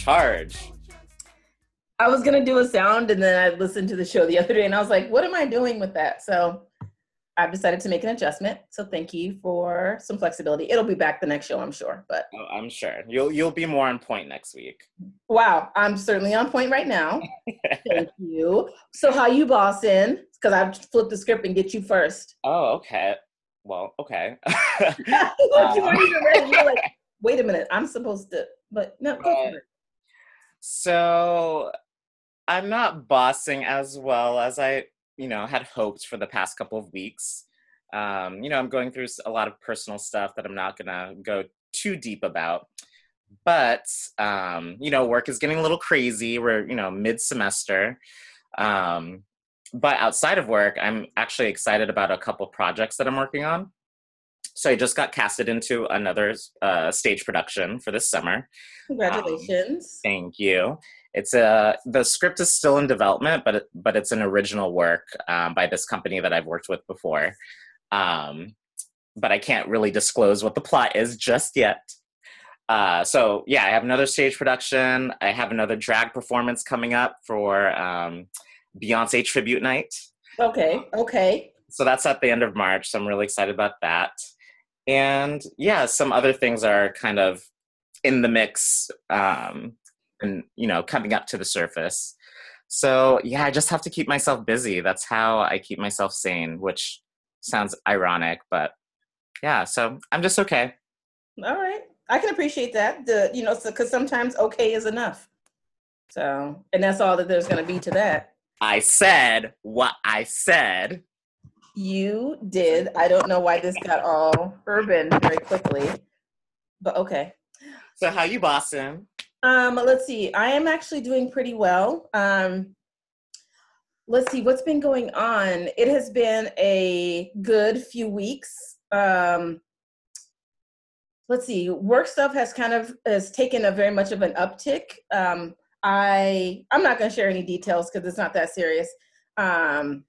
Charge. I was gonna do a sound and then I listened to the show the other day and I was like, what am I doing with that? So I've decided to make an adjustment. So thank you for some flexibility. It'll be back the next show, I'm sure. But oh, I'm sure you'll you'll be more on point next week. Wow, I'm certainly on point right now. thank you. So how you bossing? Because I've flipped the script and get you first. Oh, okay. Well, okay. um, wait a minute, I'm supposed to, but no, go for it. So I'm not bossing as well as I, you know, had hoped for the past couple of weeks. Um, you know, I'm going through a lot of personal stuff that I'm not gonna go too deep about. But um, you know, work is getting a little crazy. We're, you know, mid-semester. Um, but outside of work, I'm actually excited about a couple projects that I'm working on so I just got casted into another uh, stage production for this summer. Congratulations! Um, thank you. It's a the script is still in development, but it, but it's an original work um, by this company that I've worked with before. Um, but I can't really disclose what the plot is just yet. Uh, so yeah, I have another stage production. I have another drag performance coming up for um, Beyonce tribute night. Okay. Okay. So that's at the end of March. So I'm really excited about that. And yeah some other things are kind of in the mix um, and you know coming up to the surface. So yeah i just have to keep myself busy. That's how i keep myself sane which sounds ironic but yeah so i'm just okay. All right. I can appreciate that. The you know because sometimes okay is enough. So and that's all that there's going to be to that. I said what i said you did. I don't know why this got all urban very quickly, but okay. So how you Boston? Um, let's see. I am actually doing pretty well. Um, let's see what's been going on. It has been a good few weeks. Um, let's see. Work stuff has kind of has taken a very much of an uptick. Um, I I'm not going to share any details because it's not that serious. Um,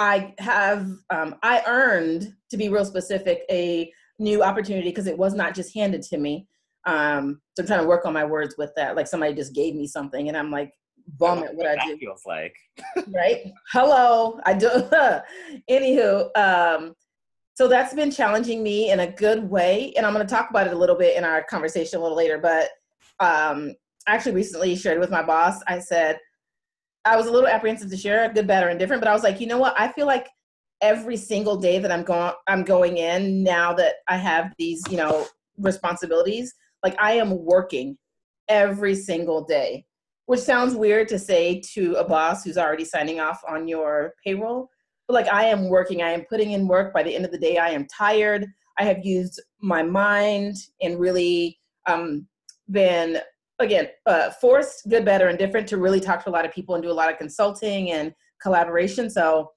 I have um, I earned to be real specific a new opportunity because it was not just handed to me. Um, so I'm trying to work on my words with that. Like somebody just gave me something, and I'm like, bum at what, what I do. Feels like right. Hello, I do. Anywho, um, so that's been challenging me in a good way, and I'm going to talk about it a little bit in our conversation a little later. But um, I actually recently shared with my boss. I said I was a little apprehensive to share, good, bad, or indifferent, but I was like, you know what? I feel like every single day that I'm going, I'm going in now that I have these, you know, responsibilities. Like I am working every single day, which sounds weird to say to a boss who's already signing off on your payroll. But like I am working, I am putting in work. By the end of the day, I am tired. I have used my mind and really um, been again, uh, forced, good, better, and different to really talk to a lot of people and do a lot of consulting and collaboration. So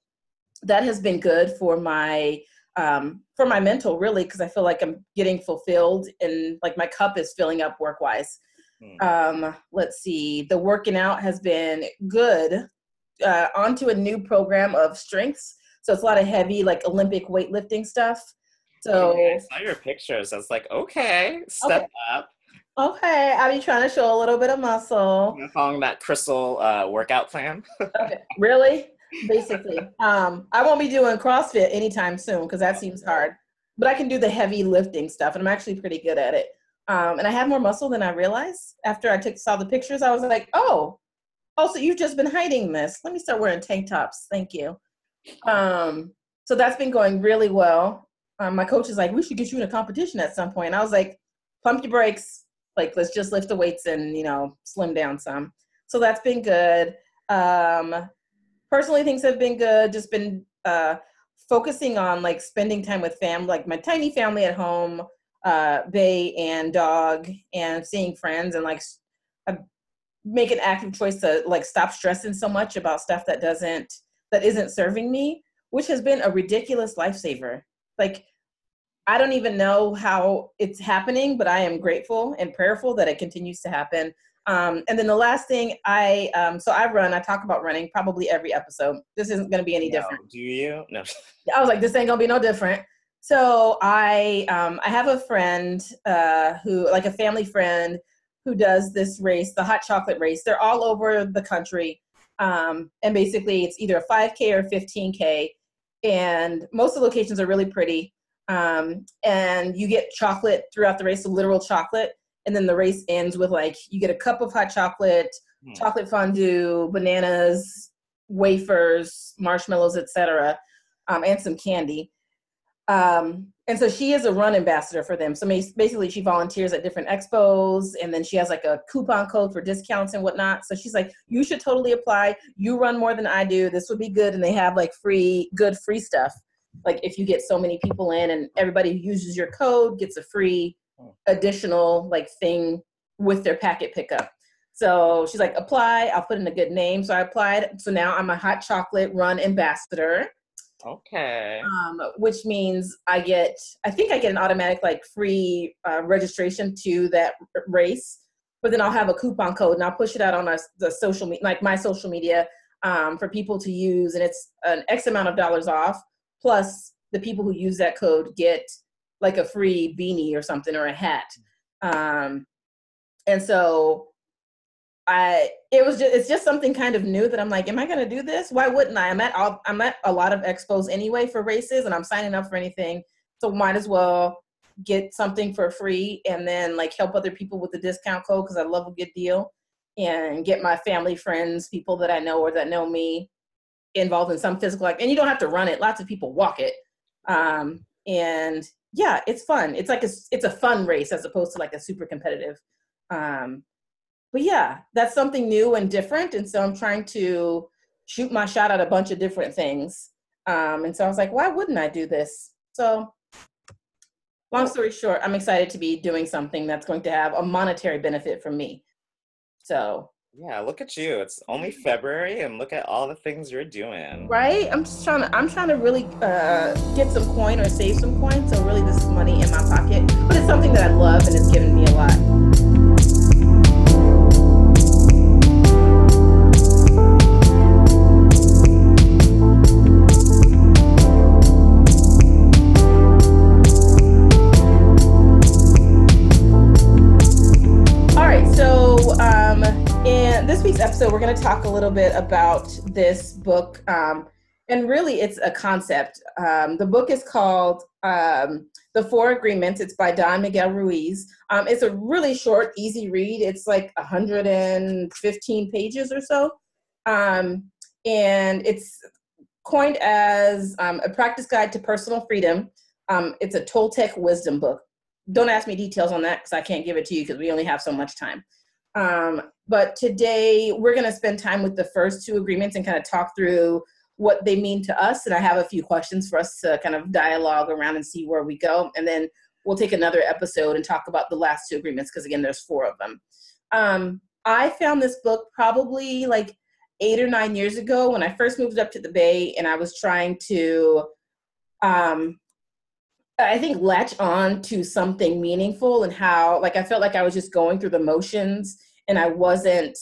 that has been good for my um, for my mental really because I feel like I'm getting fulfilled and like my cup is filling up work wise. Hmm. Um, let's see, the working out has been good. Uh, onto a new program of strengths. So it's a lot of heavy, like Olympic weightlifting stuff. So I saw your pictures. I was like, okay, step okay. up. Okay, I be trying to show a little bit of muscle. I'm following that crystal uh, workout plan. okay, really? Basically, um, I won't be doing CrossFit anytime soon because that seems hard. But I can do the heavy lifting stuff, and I'm actually pretty good at it. Um, and I have more muscle than I realized. After I took saw the pictures, I was like, oh, oh, so you've just been hiding this. Let me start wearing tank tops. Thank you. Um, so that's been going really well. Um, my coach is like, we should get you in a competition at some point. And I was like, pump your brakes like let's just lift the weights and you know slim down some. So that's been good. Um personally things have been good. Just been uh focusing on like spending time with family like my tiny family at home uh bay and dog and seeing friends and like I make an active choice to like stop stressing so much about stuff that doesn't that isn't serving me which has been a ridiculous lifesaver. Like I don't even know how it's happening, but I am grateful and prayerful that it continues to happen. Um, and then the last thing I, um, so I run, I talk about running probably every episode. This isn't going to be any no, different. Do you? No. I was like, this ain't going to be no different. So I um, I have a friend uh, who, like a family friend, who does this race, the hot chocolate race. They're all over the country, um, and basically it's either a 5K or 15K, and most of the locations are really pretty. Um, and you get chocolate throughout the race, so literal chocolate, and then the race ends with like you get a cup of hot chocolate, mm. chocolate fondue, bananas, wafers, marshmallows, etc., um, and some candy um, and so she is a run ambassador for them. So basically, she volunteers at different expos, and then she has like a coupon code for discounts and whatnot. So she's like, "You should totally apply. You run more than I do. This would be good." And they have like free, good free stuff. Like if you get so many people in, and everybody who uses your code gets a free additional like thing with their packet pickup. So she's like, "Apply. I'll put in a good name." So I applied. So now I'm a hot chocolate run ambassador Okay. Um, which means I get, I think I get an automatic like free uh, registration to that race, but then I'll have a coupon code and I'll push it out on a, the social media, like my social media, um, for people to use, and it's an X amount of dollars off. Plus, the people who use that code get like a free beanie or something or a hat. Um, and so I it was just it's just something kind of new that I'm like, am I gonna do this? Why wouldn't I? I'm at all, I'm at a lot of expos anyway for races, and I'm signing up for anything, so might as well get something for free and then like help other people with the discount code because I love a good deal, and get my family, friends, people that I know or that know me involved in some physical like, and you don't have to run it. Lots of people walk it, um, and yeah, it's fun. It's like a it's a fun race as opposed to like a super competitive. Um, but yeah, that's something new and different. And so I'm trying to shoot my shot at a bunch of different things. Um, and so I was like, why wouldn't I do this? So, long story short, I'm excited to be doing something that's going to have a monetary benefit for me. So, yeah, look at you. It's only February and look at all the things you're doing. Right? I'm just trying to I'm trying to really uh, get some coin or save some coin. So really this is money in my pocket. But it's something that I love and it's given me a lot. We're going to talk a little bit about this book. Um, and really, it's a concept. Um, the book is called um, The Four Agreements. It's by Don Miguel Ruiz. Um, it's a really short, easy read. It's like 115 pages or so. Um, and it's coined as um, a practice guide to personal freedom. it's a Toltec wisdom book. Don't ask me details on that because I can't give it to you because we only have so much time. Um, but today we're going to spend time with the first two agreements and kind of talk through what they mean to us. And I have a few questions for us to kind of dialogue around and see where we go. And then we'll take another episode and talk about the last two agreements because, again, there's four of them. Um, I found this book probably like eight or nine years ago when I first moved up to the Bay and I was trying to, um, I think, latch on to something meaningful and how, like, I felt like I was just going through the motions and I wasn't.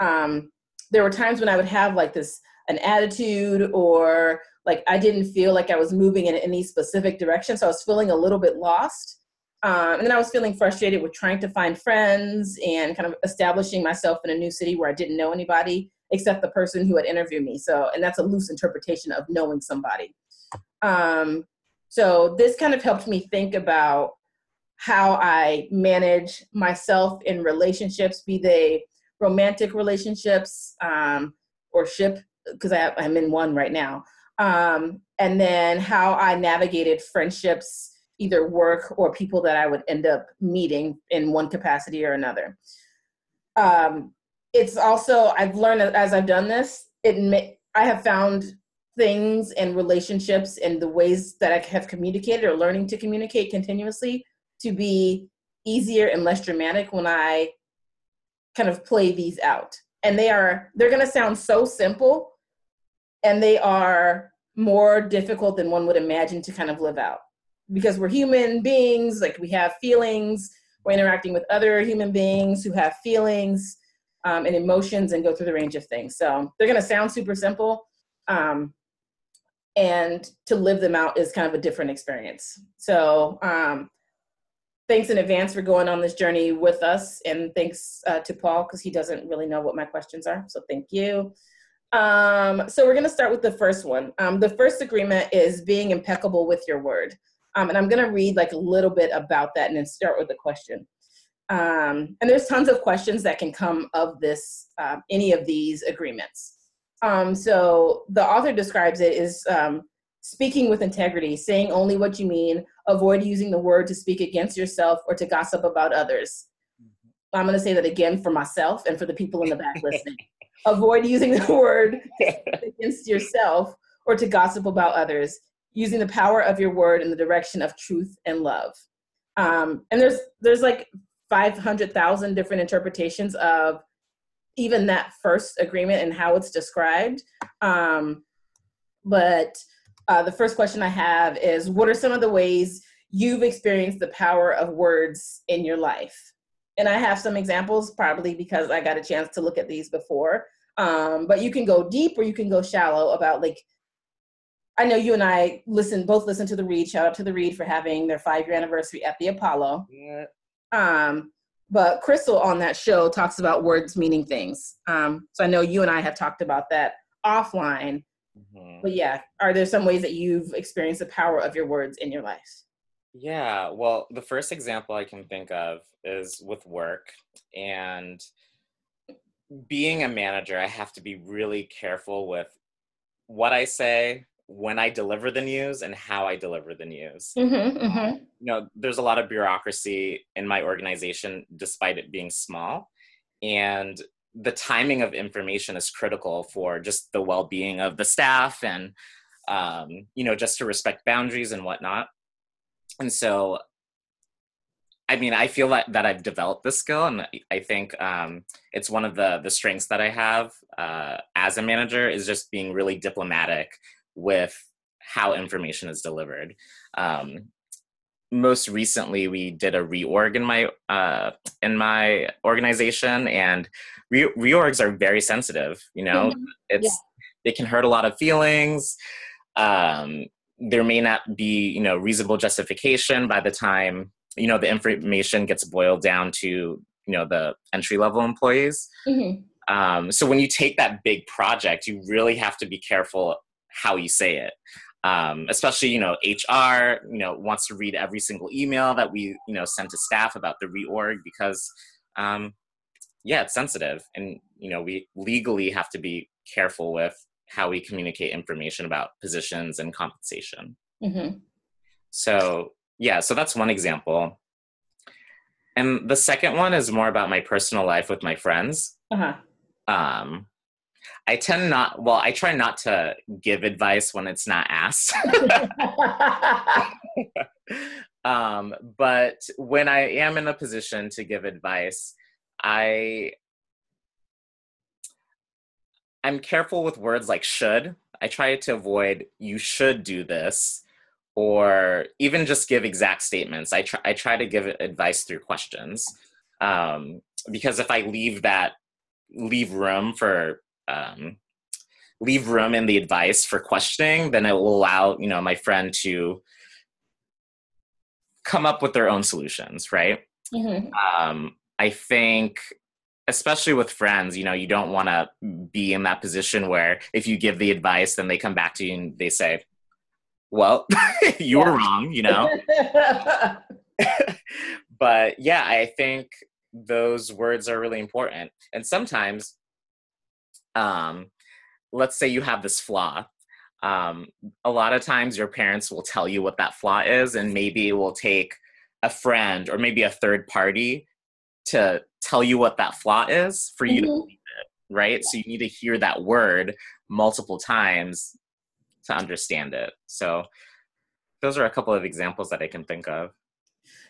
Um, there were times when I would have like this an attitude or like I didn't feel like I was moving in any specific direction, so I was feeling a little bit lost. Um, and then I was feeling frustrated with trying to find friends and kind of establishing myself in a new city where I didn't know anybody except the person who had interviewed me. So, and that's a loose interpretation of knowing somebody. Um, so this kind of helped me think about how I manage myself in relationships, be they romantic relationships um, or ship, because I'm in one right now. Um, and then how I navigated friendships, either work or people that I would end up meeting in one capacity or another. Um, it's also, I've learned as I've done this, it may, I have found things and relationships and the ways that I have communicated or learning to communicate continuously to be easier and less dramatic when I kind of play these out. And they are, they're going to sound so simple and they are more difficult than one would imagine to kind of live out because we're human beings, like we have feelings, we're interacting with other human beings who have feelings um, and emotions and go through the range of things. So they're going to sound super simple. Um, and to live them out is kind of a different experience. So, um, thanks in advance for going on this journey with us, and thanks uh, to Paul because he doesn't really know what my questions are. So, thank you. Um, so, we're going to start with the first one. Um, the first agreement is being impeccable with your word. Um, and I'm going to read like a little bit about that and then start with a question. Um, and there's tons of questions that can come of this, uh, any of these agreements. Um, so the author describes it as um, speaking with integrity, saying only what you mean, avoid using the word to speak against yourself or to gossip about others. I'm going to say that again for myself and for the people in the back listening. avoid using the word against yourself or to gossip about others, using the power of your word in the direction of truth and love. Um, and there's there's like 500,000 different interpretations of even that first agreement and how it's described. Um, but uh, the first question I have is What are some of the ways you've experienced the power of words in your life? And I have some examples, probably because I got a chance to look at these before. Um, but you can go deep or you can go shallow about like I know you and I listen both listen to the Read. Shout out to the Read for having their five year anniversary at the Apollo. Yeah. Um, but Crystal on that show talks about words meaning things. Um, so I know you and I have talked about that offline. Mm-hmm. But yeah, are there some ways that you've experienced the power of your words in your life? Yeah, well, the first example I can think of is with work. And being a manager, I have to be really careful with what I say, when I deliver the news and how I deliver the news. Mm-hmm, mm-hmm. You know, there's a lot of bureaucracy in my organization, despite it being small, and the timing of information is critical for just the well-being of the staff and um, you know just to respect boundaries and whatnot. And so, I mean, I feel that that I've developed this skill, and I think um, it's one of the the strengths that I have uh, as a manager is just being really diplomatic with how information is delivered. Um, most recently, we did a reorg in my uh, in my organization, and re- reorgs are very sensitive. You know, mm-hmm. it's yeah. it can hurt a lot of feelings. Um, there may not be you know reasonable justification by the time you know the information gets boiled down to you know the entry level employees. Mm-hmm. Um, so when you take that big project, you really have to be careful how you say it. Um, especially, you know, HR, you know, wants to read every single email that we, you know, send to staff about the reorg because, um, yeah, it's sensitive, and you know, we legally have to be careful with how we communicate information about positions and compensation. Mm-hmm. So, yeah, so that's one example. And the second one is more about my personal life with my friends. Uh-huh. Um, I tend not, well, I try not to give advice when it's not asked. um, but when I am in a position to give advice, I I'm careful with words like should. I try to avoid you should do this or even just give exact statements. I try I try to give advice through questions. Um, because if I leave that leave room for um, leave room in the advice for questioning, then it will allow you know my friend to come up with their own solutions, right? Mm-hmm. Um, I think especially with friends, you know, you don't want to be in that position where if you give the advice, then they come back to you and they say, well, you were wrong, you know? but yeah, I think those words are really important. And sometimes um, let's say you have this flaw. Um, a lot of times your parents will tell you what that flaw is and maybe it will take a friend or maybe a third party to tell you what that flaw is for you mm-hmm. to believe it right? So you need to hear that word multiple times to understand it. So those are a couple of examples that i can think of.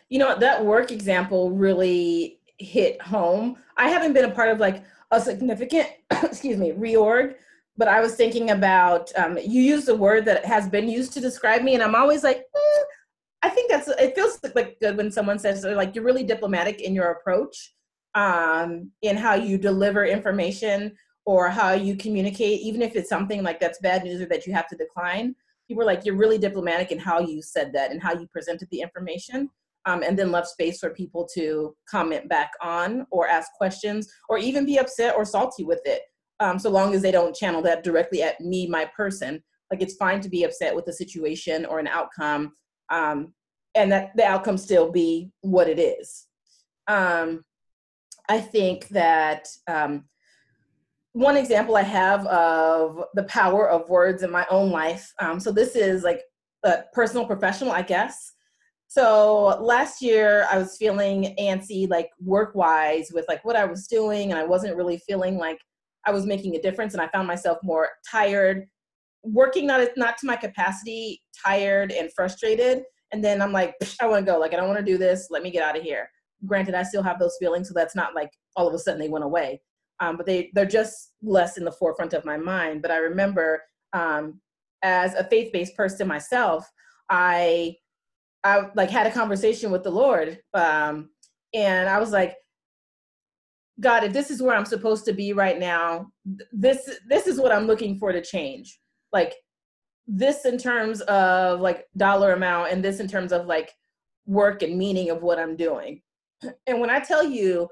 You know that work example really hit home. I haven't been a part of like a significant, excuse me, reorg. But I was thinking about um, you used a word that has been used to describe me, and I'm always like, eh, I think that's it feels like good when someone says like you're really diplomatic in your approach, um, in how you deliver information or how you communicate, even if it's something like that's bad news or that you have to decline. people were like, you're really diplomatic in how you said that and how you presented the information. Um, and then left space for people to comment back on or ask questions or even be upset or salty with it. Um, so long as they don't channel that directly at me, my person. Like it's fine to be upset with a situation or an outcome, um, and that the outcome still be what it is. Um, I think that um, one example I have of the power of words in my own life. Um, so this is like a personal, professional, I guess. So last year I was feeling antsy, like work wise, with like what I was doing, and I wasn't really feeling like I was making a difference, and I found myself more tired, working not not to my capacity, tired and frustrated. And then I'm like, I want to go. Like I don't want to do this. Let me get out of here. Granted, I still have those feelings, so that's not like all of a sudden they went away. Um, but they they're just less in the forefront of my mind. But I remember um, as a faith based person myself, I I like had a conversation with the Lord, um, and I was like, God, if this is where I'm supposed to be right now, this this is what I'm looking for to change. Like this in terms of like dollar amount, and this in terms of like work and meaning of what I'm doing. And when I tell you,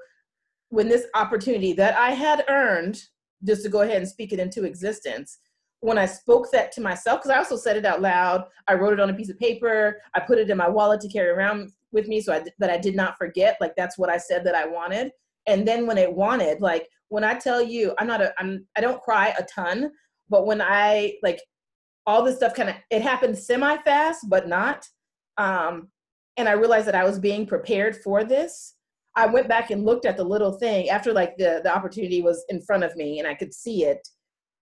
when this opportunity that I had earned, just to go ahead and speak it into existence, when I spoke that to myself, because I also said it out loud, I wrote it on a piece of paper, I put it in my wallet to carry around with me so I, that I did not forget. Like that's what I said that I wanted. And then when it wanted, like when I tell you, I'm not a, I'm, I don't cry a ton, but when I like all this stuff kind of, it happened semi fast, but not. Um, and I realized that I was being prepared for this. I went back and looked at the little thing after like the, the opportunity was in front of me and I could see it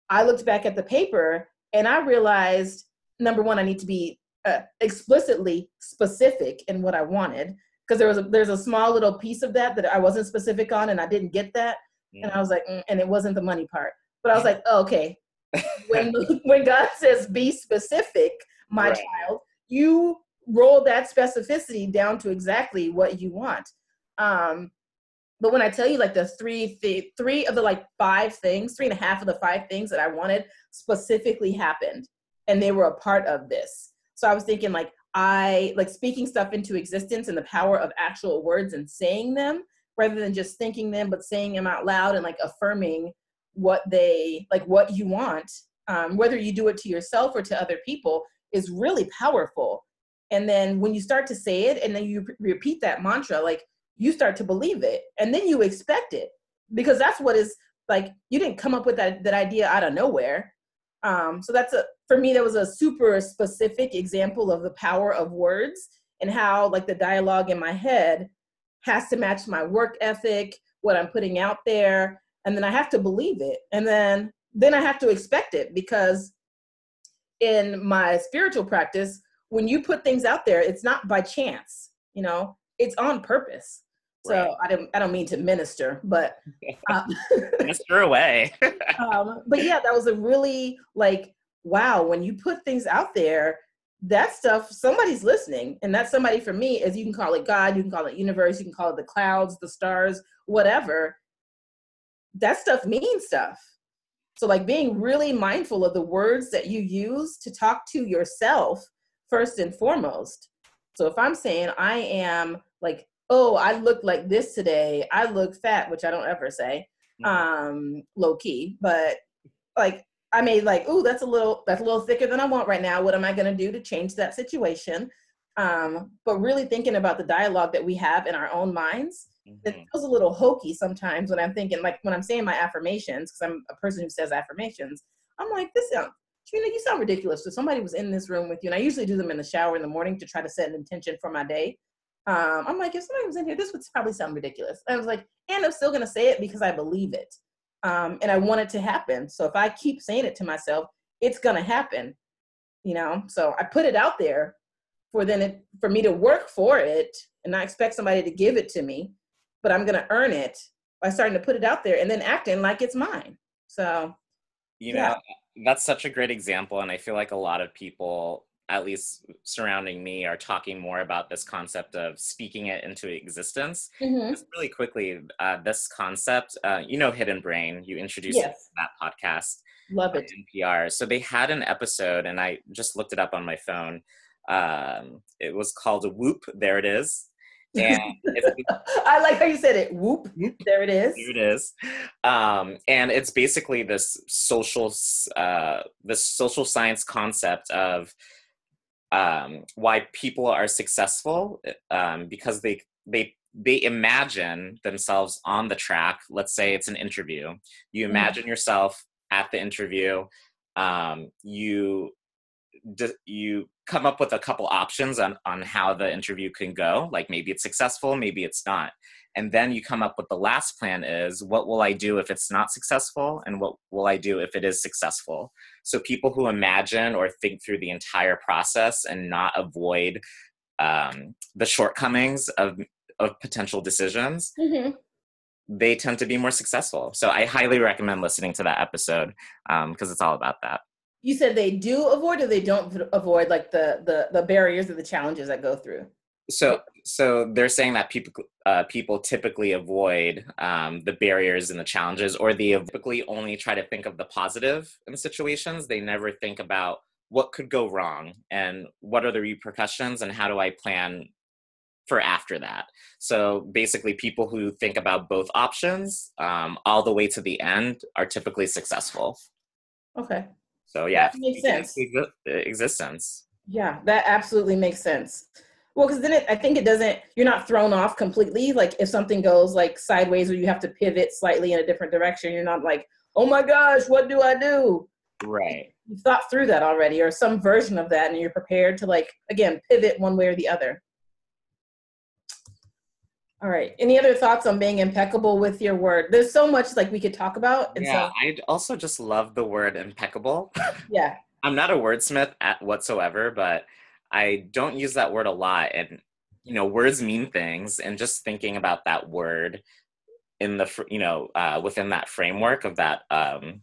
I looked back at the paper and I realized number one, I need to be uh, explicitly specific in what I wanted because there was a, there's a small little piece of that that I wasn't specific on and I didn't get that, mm. and I was like, mm, and it wasn't the money part. But I was like, oh, okay. when when God says be specific, my right. child, you roll that specificity down to exactly what you want. Um, but when I tell you like the three th- three of the like five things, three and a half of the five things that I wanted specifically happened, and they were a part of this. So I was thinking like I like speaking stuff into existence and the power of actual words and saying them rather than just thinking them, but saying them out loud and like affirming what they like what you want. Um, whether you do it to yourself or to other people is really powerful. And then when you start to say it and then you re- repeat that mantra, like you start to believe it and then you expect it. Because that's what is like you didn't come up with that, that idea out of nowhere. Um, so that's a for me that was a super specific example of the power of words and how like the dialogue in my head has to match my work ethic what i'm putting out there and then i have to believe it. And then then i have to expect it because in my spiritual practice when you put things out there it's not by chance you know? It's on purpose so right. I don't I don't mean to minister, but um, minister away. um, but yeah, that was a really like wow when you put things out there. That stuff somebody's listening, and that somebody for me is you can call it God, you can call it universe, you can call it the clouds, the stars, whatever. That stuff means stuff. So like being really mindful of the words that you use to talk to yourself first and foremost. So if I'm saying I am like oh, I look like this today. I look fat, which I don't ever say, mm-hmm. um, low key, but like I made like, oh, that's a little that's a little thicker than I want right now. What am I gonna do to change that situation? Um, but really thinking about the dialogue that we have in our own minds. Mm-hmm. It feels a little hokey sometimes when I'm thinking, like when I'm saying my affirmations, because I'm a person who says affirmations. I'm like, this sounds, Trina, you sound ridiculous. So somebody was in this room with you, and I usually do them in the shower in the morning to try to set an intention for my day. Um, I'm like, if somebody was in here, this would probably sound ridiculous. I was like, and I'm still gonna say it because I believe it. Um, and I want it to happen. So if I keep saying it to myself, it's gonna happen. You know, so I put it out there for then it for me to work for it and not expect somebody to give it to me, but I'm gonna earn it by starting to put it out there and then acting like it's mine. So you know, that's such a great example. And I feel like a lot of people at least surrounding me, are talking more about this concept of speaking it into existence. Mhm. Just really quickly, uh, this concept, uh, you know, Hidden Brain, you introduced it Yes. that podcast. Love on it. NPR. So they had an episode, and I just looked it up on my phone. Um, it was called Whoop. There it is. And I like how you said it. Whoop. There it is. here it is. Um, and it's basically this social, uh, this social science concept of um, why people are successful um, because they they they imagine themselves on the track. Let's say it's an interview. You Mhm. imagine yourself at the interview. Um, you you come up with a couple options on on how the interview can go. Like maybe it's successful, maybe it's not. And then you come up with the last plan is what will I do if it's not successful and what will I do if it is successful? So people who imagine or think through the entire process and not avoid um, the shortcomings of of potential decisions, Mhm. they tend to be more successful. So I highly recommend listening to that episode because it's all about that. You said they do avoid or they don't avoid like the the the barriers or the challenges that go through. So so they're saying that people uh, people typically avoid um, the barriers and the challenges, or they typically only try to think of the positive in situations. They never think about what could go wrong and what are the repercussions and how do I plan for after that. So basically, people who think about both options um, all the way to the end are typically successful. Okay. So yeah, That makes sense. existence. Yeah, that absolutely makes sense. Well, because then it, I think it doesn't. You're not thrown off completely. Like if something goes like sideways, or you have to pivot slightly in a different direction, you're not like, oh my gosh, what do I do? Right. You've thought through that already, or some version of that, and you're prepared to like again pivot one way or the other. All right. Any other thoughts on being impeccable with your word? There's so much like we could talk about, and Yeah, so I also just love the word impeccable. yeah, I'm not a wordsmith at whatsoever, but I don't use that word a lot. And you know, words mean things, and just thinking about that word in the fr- you know uh, within that framework of that um,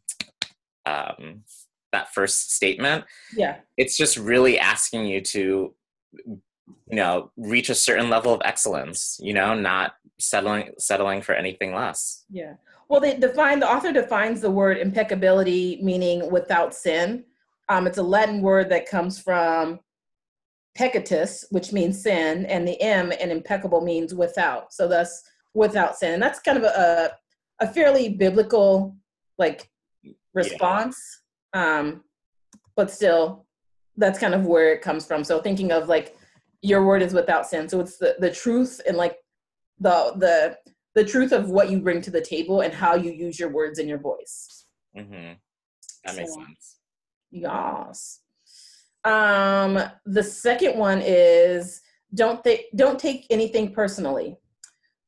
um, that first statement, yeah, it's just really asking you to you know reach a certain level of excellence. You know, not settling settling for anything less. yeah. Well, they define the author defines the word impeccability meaning without sin. Um, it's a Latin word that comes from peccatus, which means sin, and the M and impeccable means without. So that's without sin, and that's kind of a a fairly biblical like response. Um, but still, that's kind of where it comes from. So thinking of like your word is without sin, so it's the the truth and like the the the truth of what you bring to the table and how you use your words and your voice. Mm-hmm. That makes So- sense. Yes. Um, the second one is don't th- don't take anything personally,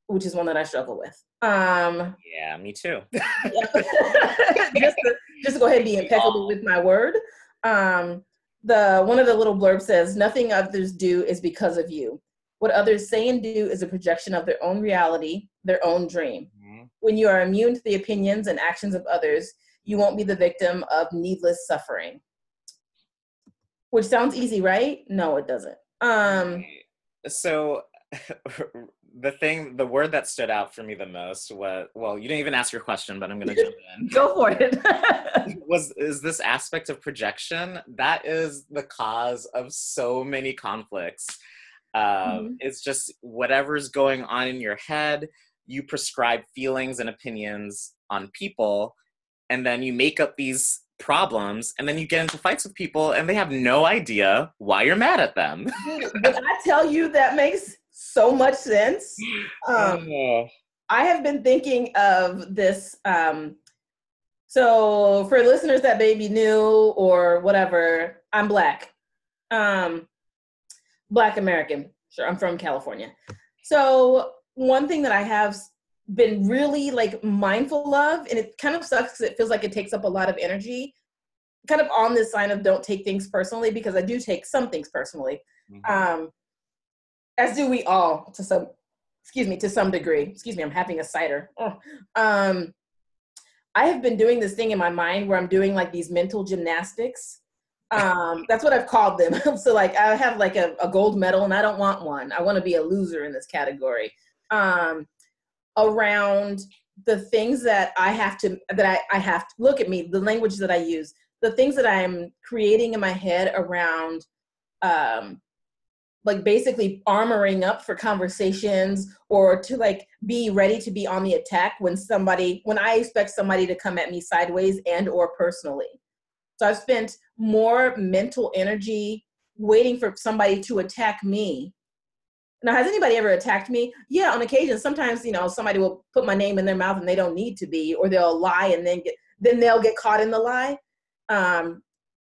which is one that I struggle with. Um, Yeah, me too. just to, just to go ahead and be impeccable with my word. Um, the one of the little blurbs says, "Nothing others do is because of you. What others say and do is a projection of their own reality, their own dream. Mhm. When you are immune to the opinions and actions of others, you won't be the victim of needless suffering." Which sounds easy, right? No, it doesn't. Um, so the thing the word that stood out for me the most was well you didn't even ask your question but i'm going to jump in go for it. was is this aspect of projection that is the cause of so many conflicts um, Mhm. it's just whatever's going on in your head you prescribe feelings and opinions on people and then you make up these problems and then you get into fights with people and they have no idea why you're mad at them When I tell you that makes so much sense. Um, Oh. I have been thinking of this. Um, so, for listeners that may be new or whatever, I'm Black. Um, Black American. Sure, I'm from California. So, one thing that I have been really like mindful of, and it kind of sucks because it feels like it takes up a lot of energy, kind of on this sign of don't take things personally, because I do take some things personally Mhm. um, as do we all to some excuse me to some degree excuse me i'm having a cider Oh. um, i have been doing this thing in my mind where i'm doing like these mental gymnastics Um, that's what I've called them. so like I have like a, a, gold medal and I don't want one. I want to be a loser in this category. Um, around the things that I have to that I, I have to look at me, the language that I use, the things that I'm creating in my head around um like basically armoring up for conversations or to like be ready to be on the attack when somebody when i expect somebody to come at me sideways and or personally. So i've spent more mental energy waiting for somebody to attack me now has anybody ever attacked me yeah on occasion sometimes you know somebody will put my name in their mouth and they don't need to be or they'll lie and then get then they'll get caught in the lie um,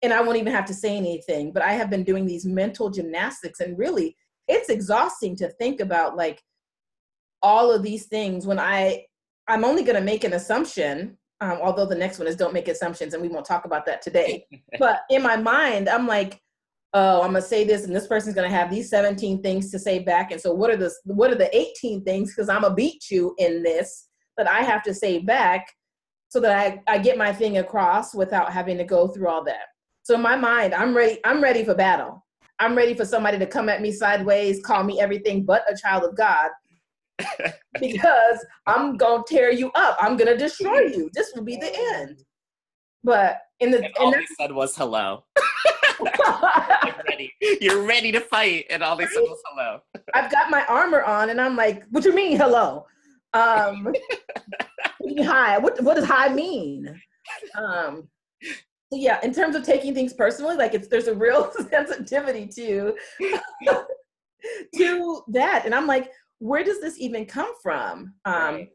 and I won't even have to say anything. But I have been doing these mental gymnastics, and really, it's exhausting to think about like all of these things when I I'm only going to make an assumption. Um, although the next one is don't make assumptions, and we won't talk about that today. but in my mind, I'm like, oh, I'm gonna say this, and this person's gonna have these 17 things to say back. And so, what are the what are the 18 things? Because I'm gonna beat you in this that I have to say back, so that I I get my thing across without having to go through all that. So in my mind, I'm ready. I'm ready for battle. I'm ready for somebody to come at me sideways, call me everything but a child of God, because I'm gonna tear you up. I'm gonna destroy you. This will be the end. But in the and all they said was hello. You're ready. You're ready to fight, and all they said was hello. I've got my armor on, and I'm like, "What do you mean hello? Um, hi. What what does hi mean? Um, so yeah, in terms of taking things personally, like it's there's a real sensitivity to to that, and I'm like, where does this even come from? Um, right.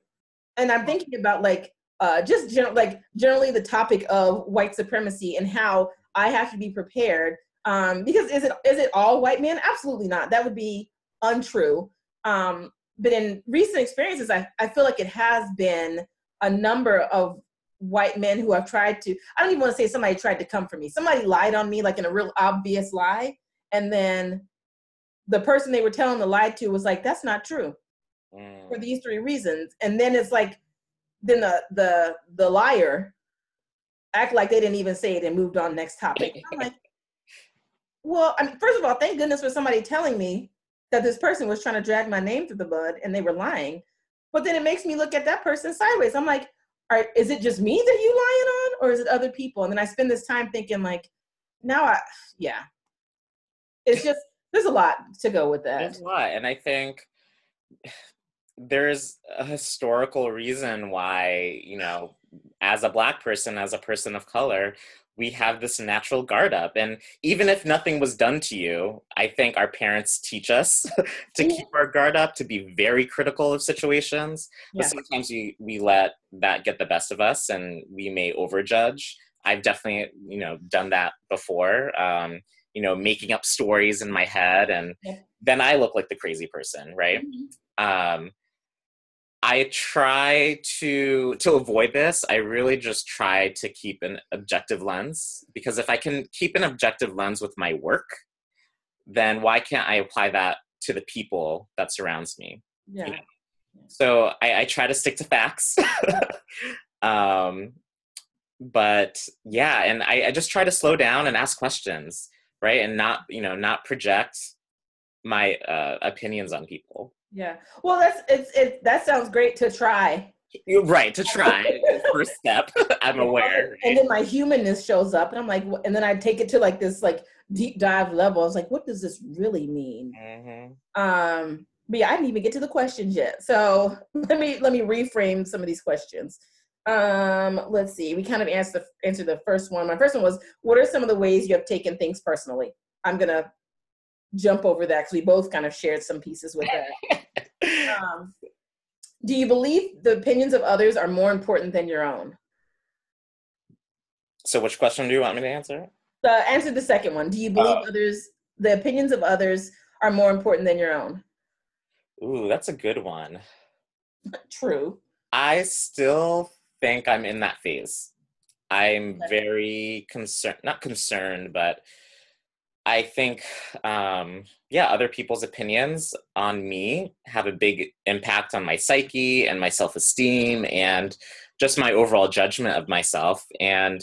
And I'm thinking about like uh, just gen- like generally the topic of white supremacy and how I have to be prepared. Um, because is it is it all white men? Absolutely not. That would be untrue. Um, but in recent experiences, I, I feel like it has been a number of white men who have tried to i don't even want to say somebody tried to come for me somebody lied on me like in a real obvious lie and then the person they were telling the lie to was like that's not true mm. for these three reasons and then it's like then the the the liar act like they didn't even say it and moved on next topic. I'm like well i mean first of all thank goodness for somebody telling me that this person was trying to drag my name through the mud and they were lying. But then it makes me look at that person sideways. I'm like are, is it just me that you lying on or is it other people? And then i spend this time thinking like now i yeah. It's just there's a lot to go with that. There's a lot. And i think there's a historical reason why you know as a black person as a person of color we have this natural guard up and even if nothing was done to you i think our parents teach us to yeah. keep our guard up to be very critical of situations yeah. but sometimes we, we let that get the best of us and we may overjudge i've definitely you know done that before um, you know making up stories in my head and yeah. then i look like the crazy person right mm-hmm. um, I try to to avoid this. I really just try to keep an objective lens because if I can keep an objective lens with my work, then why can't I apply that to the people that surrounds me? Yeah. You know? So I, I, try to stick to facts. um, but yeah, and I, I just try to slow down and ask questions, right? And not, you know, not project my uh, opinions on people. Yeah. Well, that's it's it. That sounds great to try. You're right to try first step. I'm aware. And then my humanness shows up, and I'm like, and then I take it to like this like deep dive level. I was like, what does this really mean? Mm-hmm. Um, but yeah, I didn't even get to the questions yet. So let me let me reframe some of these questions. Um, let's see. We kind of answered the, answered the first one. My first one was, what are some of the ways you have taken things personally? I'm gonna jump over that because we both kind of shared some pieces with that. um, do you believe the opinions of others are more important than your own? So, which question do you want me to answer? The answer the second one. Do you believe uh, others, the opinions of others, are more important than your own? Ooh, that's a good one. True. I still think I'm in that phase. I'm very concerned, not concerned, but I think, um, yeah, other people's opinions on me have a big impact on my psyche and my self esteem and just my overall judgment of myself. And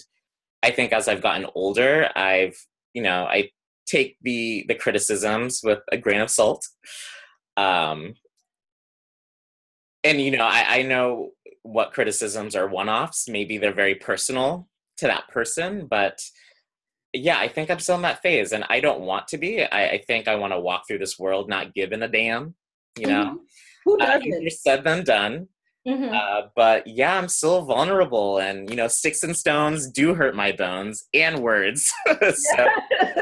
I think as I've gotten older, I've, you know, I take the the criticisms with a grain of salt. Um, and you know, I, I know what criticisms are one-offs. Maybe they're very personal to that person, but yeah, I think I'm still in that phase, and I don't want to be. I, I think I want to walk through this world not giving a damn. You know, mm-hmm. who doesn't? Uh, said than done. Mm-hmm. Uh, but yeah, I'm still vulnerable, and you know, sticks and stones do hurt my bones and words. so,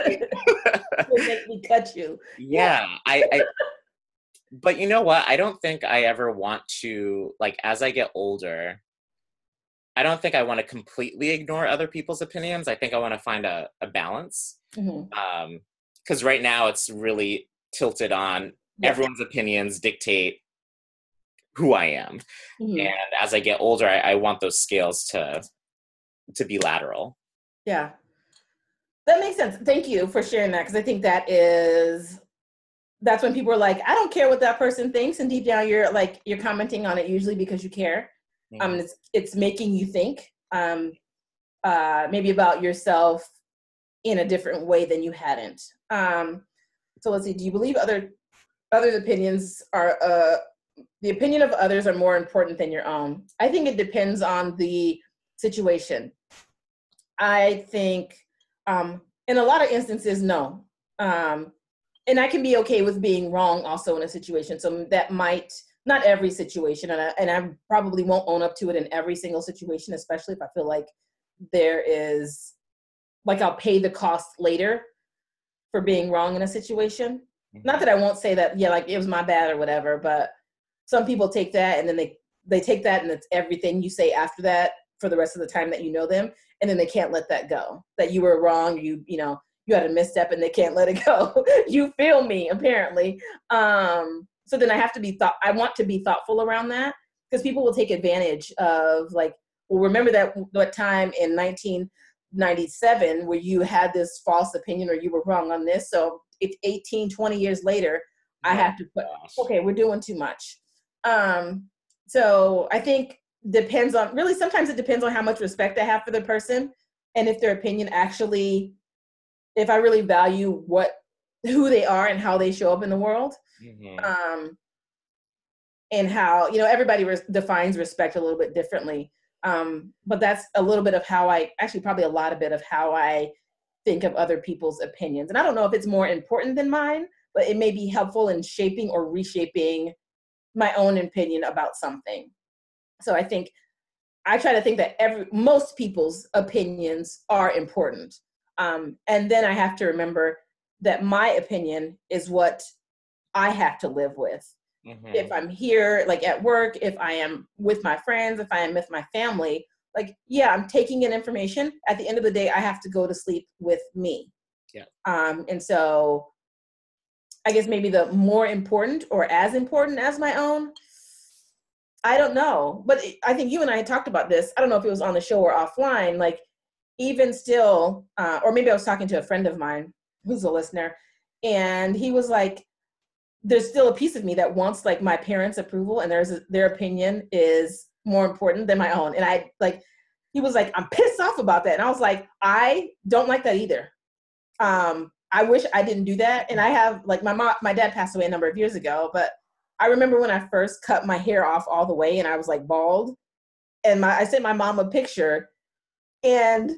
make me cut you. Yeah, I, I. But you know what? I don't think I ever want to like as I get older. I don't think I want to completely ignore other people's opinions. I think I want to find a, a balance. Because mm-hmm. um, right now it's really tilted on yeah. everyone's opinions dictate who I am. Mm-hmm. And as I get older, I, I want those scales to to be lateral. Yeah. That makes sense. Thank you for sharing that because I think that is that's when people are like, I don't care what that person thinks, and deep down you're like you're commenting on it usually because you care. Um, it's it's making you think um, uh, maybe about yourself in a different way than you hadn't. Um, so let's see. Do you believe other others' opinions are uh, the opinion of others are more important than your own? I think it depends on the situation. I think um, in a lot of instances, no. Um, and I can be okay with being wrong also in a situation. So that might not every situation, and I, and I probably won't own up to it in every single situation, especially if I feel like there is like I'll pay the cost later for being wrong in a situation. Mm-hmm. Not that I won't say that, yeah, like it was my bad or whatever, but some people take that and then they they take that and it's everything you say after that for the rest of the time that you know them and then they can't let that go that you were wrong you you know you had a misstep and they can't let it go you feel me apparently um so then i have to be thought i want to be thoughtful around that because people will take advantage of like well remember that that time in 1997 where you had this false opinion or you were wrong on this so it's 18 20 years later i have to put okay we're doing too much um so i think depends on really sometimes it depends on how much respect I have for the person and if their opinion actually if I really value what who they are and how they show up in the world. Mm-hmm. Um and how, you know, everybody res- defines respect a little bit differently. Um but that's a little bit of how I actually probably a lot of bit of how I think of other people's opinions. And I don't know if it's more important than mine, but it may be helpful in shaping or reshaping my own opinion about something. So I think I try to think that every most people's opinions are important. Um, and then I have to remember that my opinion is what I have to live with. Mm-hmm. If I'm here, like at work, if I am with my friends, if I am with my family, like, yeah, I'm taking in information. At the end of the day, I have to go to sleep with me. Yeah. Um, and so I guess maybe the more important or as important as my own I don't know, but I think you and I had talked about this. I don't know if it was on the show or offline. Like, even still, uh, or maybe I was talking to a friend of mine who's a listener, and he was like, "There's still a piece of me that wants like my parents' approval, and there's a, their opinion is more important than my own." And I like, he was like, "I'm pissed off about that," and I was like, "I don't like that either." Um, I wish I didn't do that, and I have like my mom, my dad passed away a number of years ago, but I remember when I first cut my hair off all the way and I was like bald. And my I sent my mom a picture and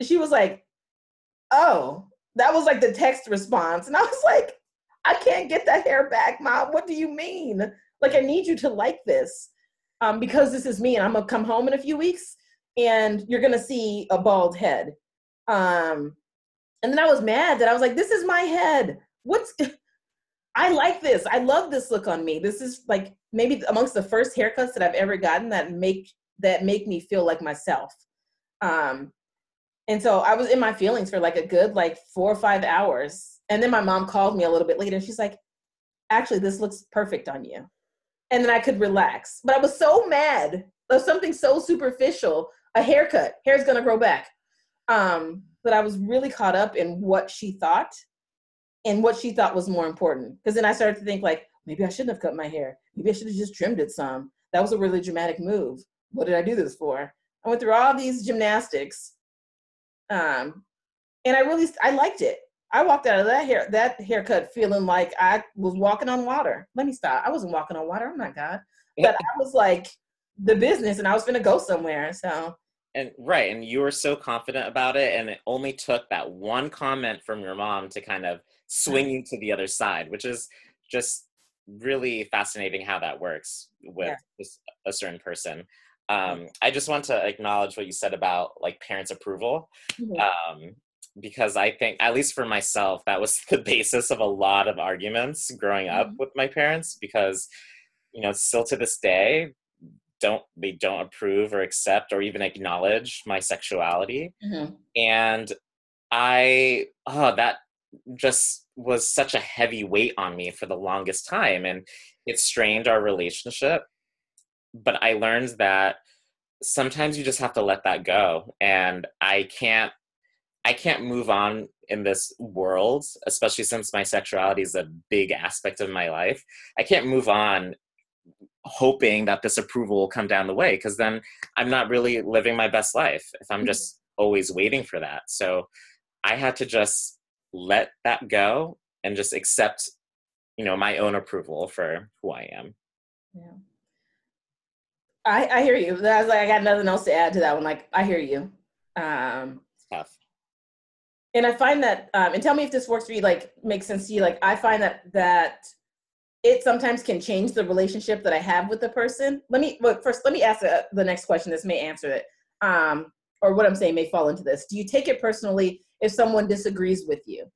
she was like, Oh, that was like the text response. And I was like, I can't get that hair back, mom. What do you mean? Like, I need you to like this. Um, because this is me and I'm gonna come home in a few weeks and you're gonna see a bald head. Um, and then I was mad that I was like, this is my head. What's I like this. I love this look on me. This is like maybe amongst the first haircuts that I've ever gotten that make that make me feel like myself. Um, and so I was in my feelings for like a good like four or five hours. And then my mom called me a little bit later she's like, actually, this looks perfect on you. And then I could relax. But I was so mad of something so superficial, a haircut, hair's gonna grow back. Um, but I was really caught up in what she thought and what she thought was more important. Because then I started to think like, maybe I shouldn't have cut my hair. Maybe I should have just trimmed it some. That was a really dramatic move. What did I do this for? I went through all these gymnastics Um, and I really I liked it. I walked out of that hair that haircut feeling like I was walking on water. Let me stop. I wasn't walking on water. I'm not God, but I was like the business, and I was going to go somewhere. So and right, and you were so confident about it, and it only took that one comment from your mom to kind of swing you to the other side, which is just really fascinating how that works with yeah. a certain person. Um, I just want to acknowledge what you said about like parents' approval. Mm-hmm. Um, because I think, at least for myself, that was the basis of a lot of arguments growing up mm-hmm. with my parents. Because, you know, still to this day, don't they don't approve or accept or even acknowledge my sexuality, mm-hmm. and I oh that just was such a heavy weight on me for the longest time, and it strained our relationship. But I learned that sometimes you just have to let that go, and I can't I can't move on in this world, especially since my sexuality is a big aspect of my life. I can't move on hoping that this approval will come down the way because then I'm not really living my best life if I'm mm-hmm. just always waiting for that. So I had to just let that go and just accept, you know, my own approval for who I am. Yeah. I, I hear you. That's like I got nothing else to add to that one. Like I hear you. Um, it's tough and I find that, um, and tell me if this works for you, like makes sense to you. Like I find that that it sometimes can change the relationship that I have with the person. Let me well, first let me ask the, the next question. This may answer it, um, or what I'm saying may fall into this. Do you take it personally if someone disagrees with you?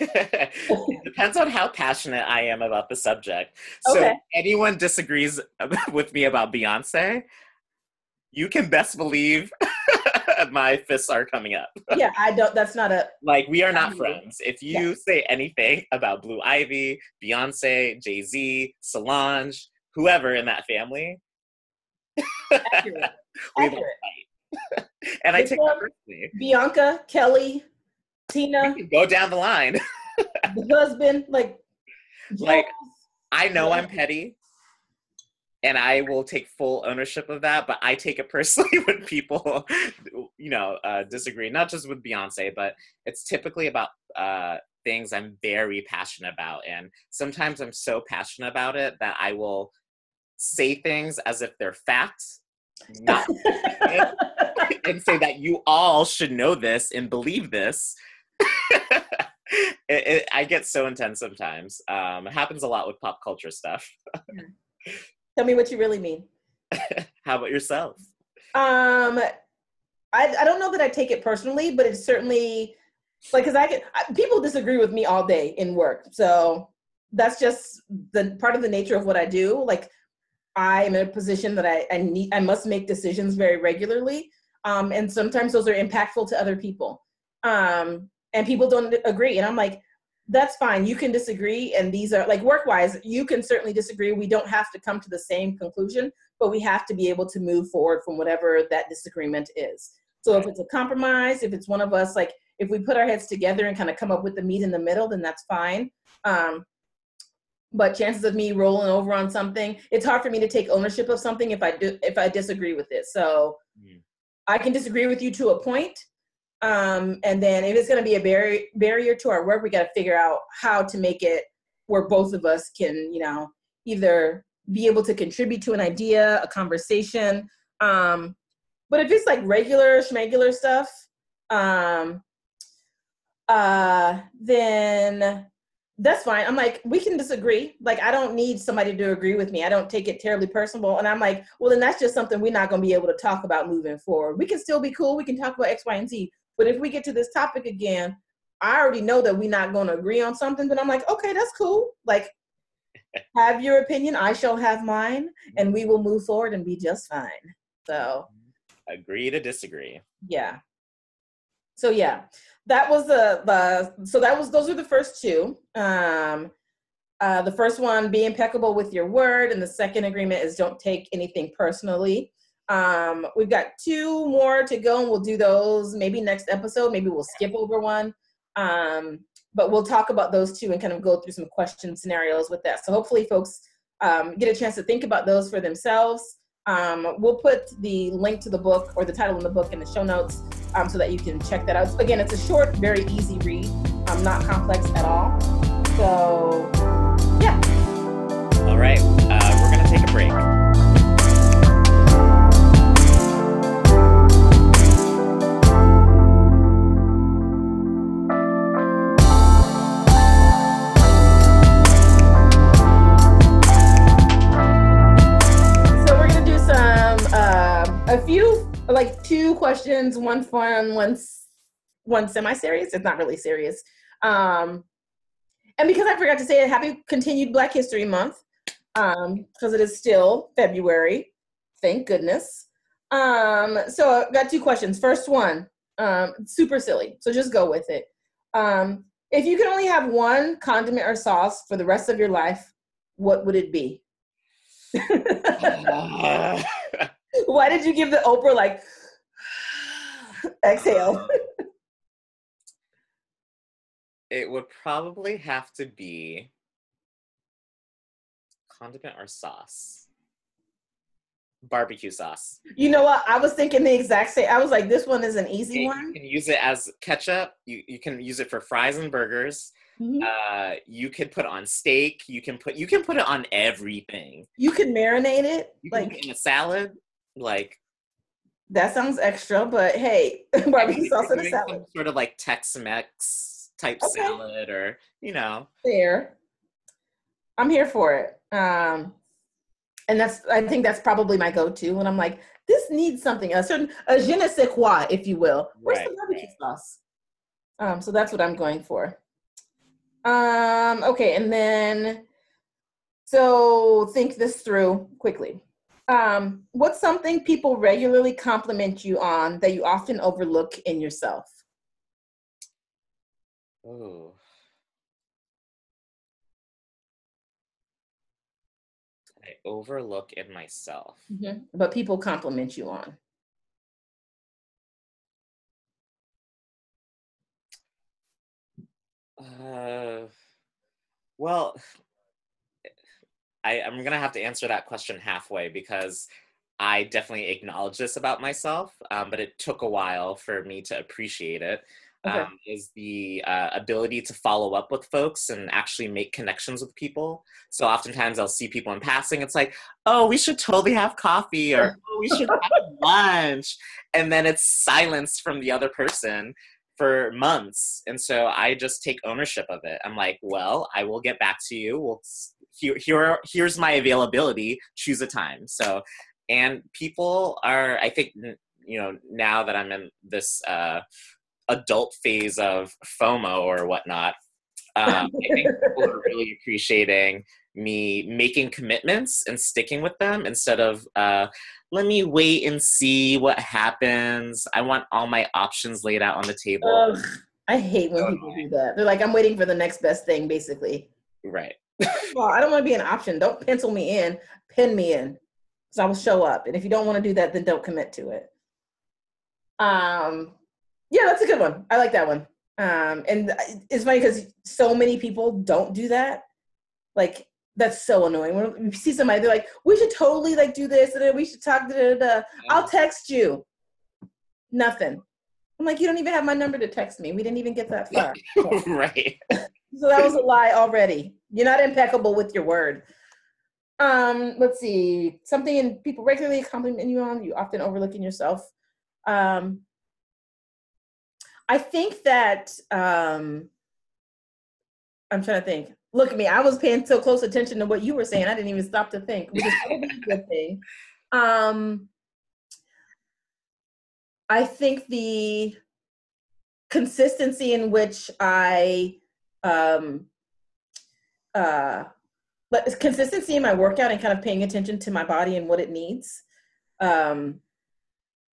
it depends on how passionate I am about the subject. So okay. anyone disagrees with me about Beyonce, you can best believe my fists are coming up. yeah, I don't. That's not a like we are not friends. If you yeah. say anything about Blue Ivy, Beyonce, Jay Z, Solange, whoever in that family, Accurate. fight. and I take that personally. Bianca, Kelly, Tina, go down the line. the husband, like, like I know I'm petty and I will take full ownership of that. But I take it personally when people, you know, uh, disagree. Not just with Beyonce, but it's typically about uh, things I'm very passionate about, and sometimes I'm so passionate about it that I will say things as if they're facts, not and say that you all should know this and believe this. it, it, I get so intense sometimes. Um, it happens a lot with pop culture stuff. Tell me what you really mean. How about yourself? Um, I I don't know that I take it personally, but it's certainly like because I get people disagree with me all day in work, so that's just the part of the nature of what I do. Like I am in a position that I, I need I must make decisions very regularly, um, and sometimes those are impactful to other people, um, and people don't agree, and I'm like that's fine. You can disagree, and these are like work wise, you can certainly disagree. We don't have to come to the same conclusion, but we have to be able to move forward from whatever that disagreement is. So if it's a compromise, if it's one of us, like if we put our heads together and kind of come up with the meat in the middle, then that's fine. Um, but chances of me rolling over on something, it's hard for me to take ownership of something if I do if I disagree with it. So mm. I can disagree with you to a point, um, and then if it's going to be a barrier barrier to our work, we got to figure out how to make it where both of us can, you know, either be able to contribute to an idea, a conversation. Um, but if it's like regular schmegular stuff, um, uh, then that's fine. I'm like, we can disagree. Like, I don't need somebody to agree with me. I don't take it terribly personal. And I'm like, well, then that's just something we're not going to be able to talk about moving forward. We can still be cool. We can talk about X, Y, and Z. But if we get to this topic again, I already know that we're not going to agree on something. but I'm like, okay, that's cool. Like, have your opinion. I shall have mine, and we will move forward and be just fine. So, agree to disagree. Yeah. So yeah, that was the the. So that was those are the first two. Um, uh, the first one, be impeccable with your word, and the second agreement is don't take anything personally. Um, we've got two more to go, and we'll do those maybe next episode. Maybe we'll skip over one. Um, but we'll talk about those two and kind of go through some question scenarios with that. So hopefully, folks um, get a chance to think about those for themselves. Um, we'll put the link to the book or the title in the book in the show notes. um, so that you can check that out. Again, it's a short, very easy read, um, not complex at all. So, yeah. All right, uh, we're going to take a break. A few, like two questions, one fun, one, one semi-serious. It's not really serious. Um, and because I forgot to say it, happy continued Black History Month, um, because it is still February. Thank goodness. Um, so I've got two questions. First one, um, super silly, so just go with it. Um, if you could only have one condiment or sauce for the rest of your life, what would it be? Uh, Why did you give the Oprah like exhale? it would probably have to be condiment or sauce. Barbecue sauce. You know what? I was thinking the exact same. I was like, this one is an easy You one. You can use it as ketchup. You, you can use it for fries and burgers. Mhm. Uh, you could put on steak. You can put you can put it on everything. You can marinate it. You can Like in a salad. Like that sounds extra, but hey, barbecue sauce in a salad. some sort of like Tex-Mex type Okay. salad, or you know, Fair. I'm here for it. Um, and that's I think that's probably my go-to when I'm like, this needs something, a certain a je ne sais quoi, if you will. Where's the barbecue sauce? Um, so that's what I'm going for. Um, okay, and then so think this through quickly. Um, what's something people regularly compliment you on that you often overlook in yourself? oh. I overlook in myself. But people compliment you on. Uh, well, I, I'm gonna have to answer that question halfway because I definitely acknowledge this about myself, um, but it took a while for me to appreciate it. Okay. Um, is the uh, ability to follow up with folks and actually make connections with people. So oftentimes I'll see people in passing. It's like, oh, we should totally have coffee, or oh, we should have lunch, and then it's silence from the other person for months and so i just take ownership of it i'm like well i will get back to you we'll here, here here's my availability choose a time so and people are i think you know now that i'm in this uh adult phase of fomo or whatnot um, i think people are really appreciating me making commitments and sticking with them instead of uh, let me wait and see what happens. I want all my options laid out on the table. Ugh, I hate when people do that. They're like, I'm waiting for the next best thing, basically. right. Well, I don't want to be an option. Don't pencil me in, pin me in. So I will show up. And if you don't want to do that, then don't commit to it. Um, yeah, that's a good one. I like that one. Um, and it's funny because so many people don't do that. Like, that's so annoying. When you see somebody, they're like, we should totally like do this, and then we should talk. Da, da, da. I'll text you. Nothing. I'm like, you don't even have my number to text me. We didn't even get that far. right. So that was a lie already. You're not impeccable with your word. Um, let's see. Something in people regularly compliment you on, you often overlook in yourself. Um, I think that um, I'm trying to think. Look at me. I was paying so close attention to what you were saying. I didn't even stop to think, which is probably a good thing. Um, I think the consistency in which I um uh but consistency in my workout and kind of paying attention to my body and what it needs. Um